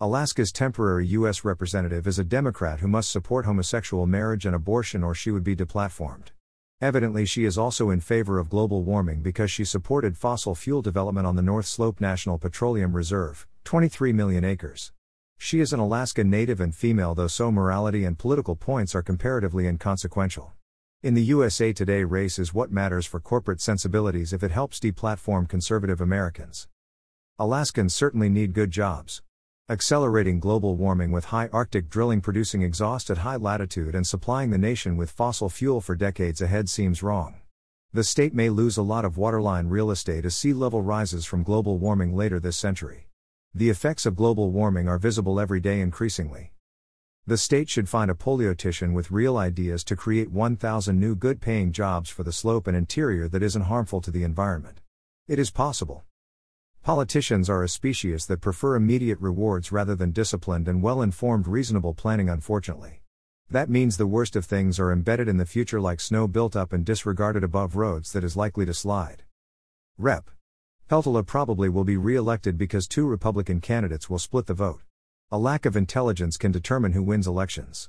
Alaska's temporary U.S. representative is a Democrat who must support homosexual marriage and abortion or she would be deplatformed. Evidently, she is also in favor of global warming because she supported fossil fuel development on the North Slope National Petroleum Reserve, 23 million acres. She is an Alaska native and female, though so morality and political points are comparatively inconsequential. In the USA Today race is what matters for corporate sensibilities if it helps deplatform conservative Americans. Alaskans certainly need good jobs. Accelerating global warming with high Arctic drilling producing exhaust at high latitude and supplying the nation with fossil fuel for decades ahead seems wrong. The state may lose a lot of waterline real estate as sea level rises from global warming later this century. The effects of global warming are visible every day increasingly. The state should find a politician with real ideas to create 1,000 new good paying jobs for the slope and interior that isn't harmful to the environment. It is possible. Politicians are a species that prefer immediate rewards rather than disciplined and well informed reasonable planning, unfortunately. That means the worst of things are embedded in the future, like snow built up and disregarded above roads that is likely to slide. Rep. Peltola probably will be re elected because two Republican candidates will split the vote. A lack of intelligence can determine who wins elections.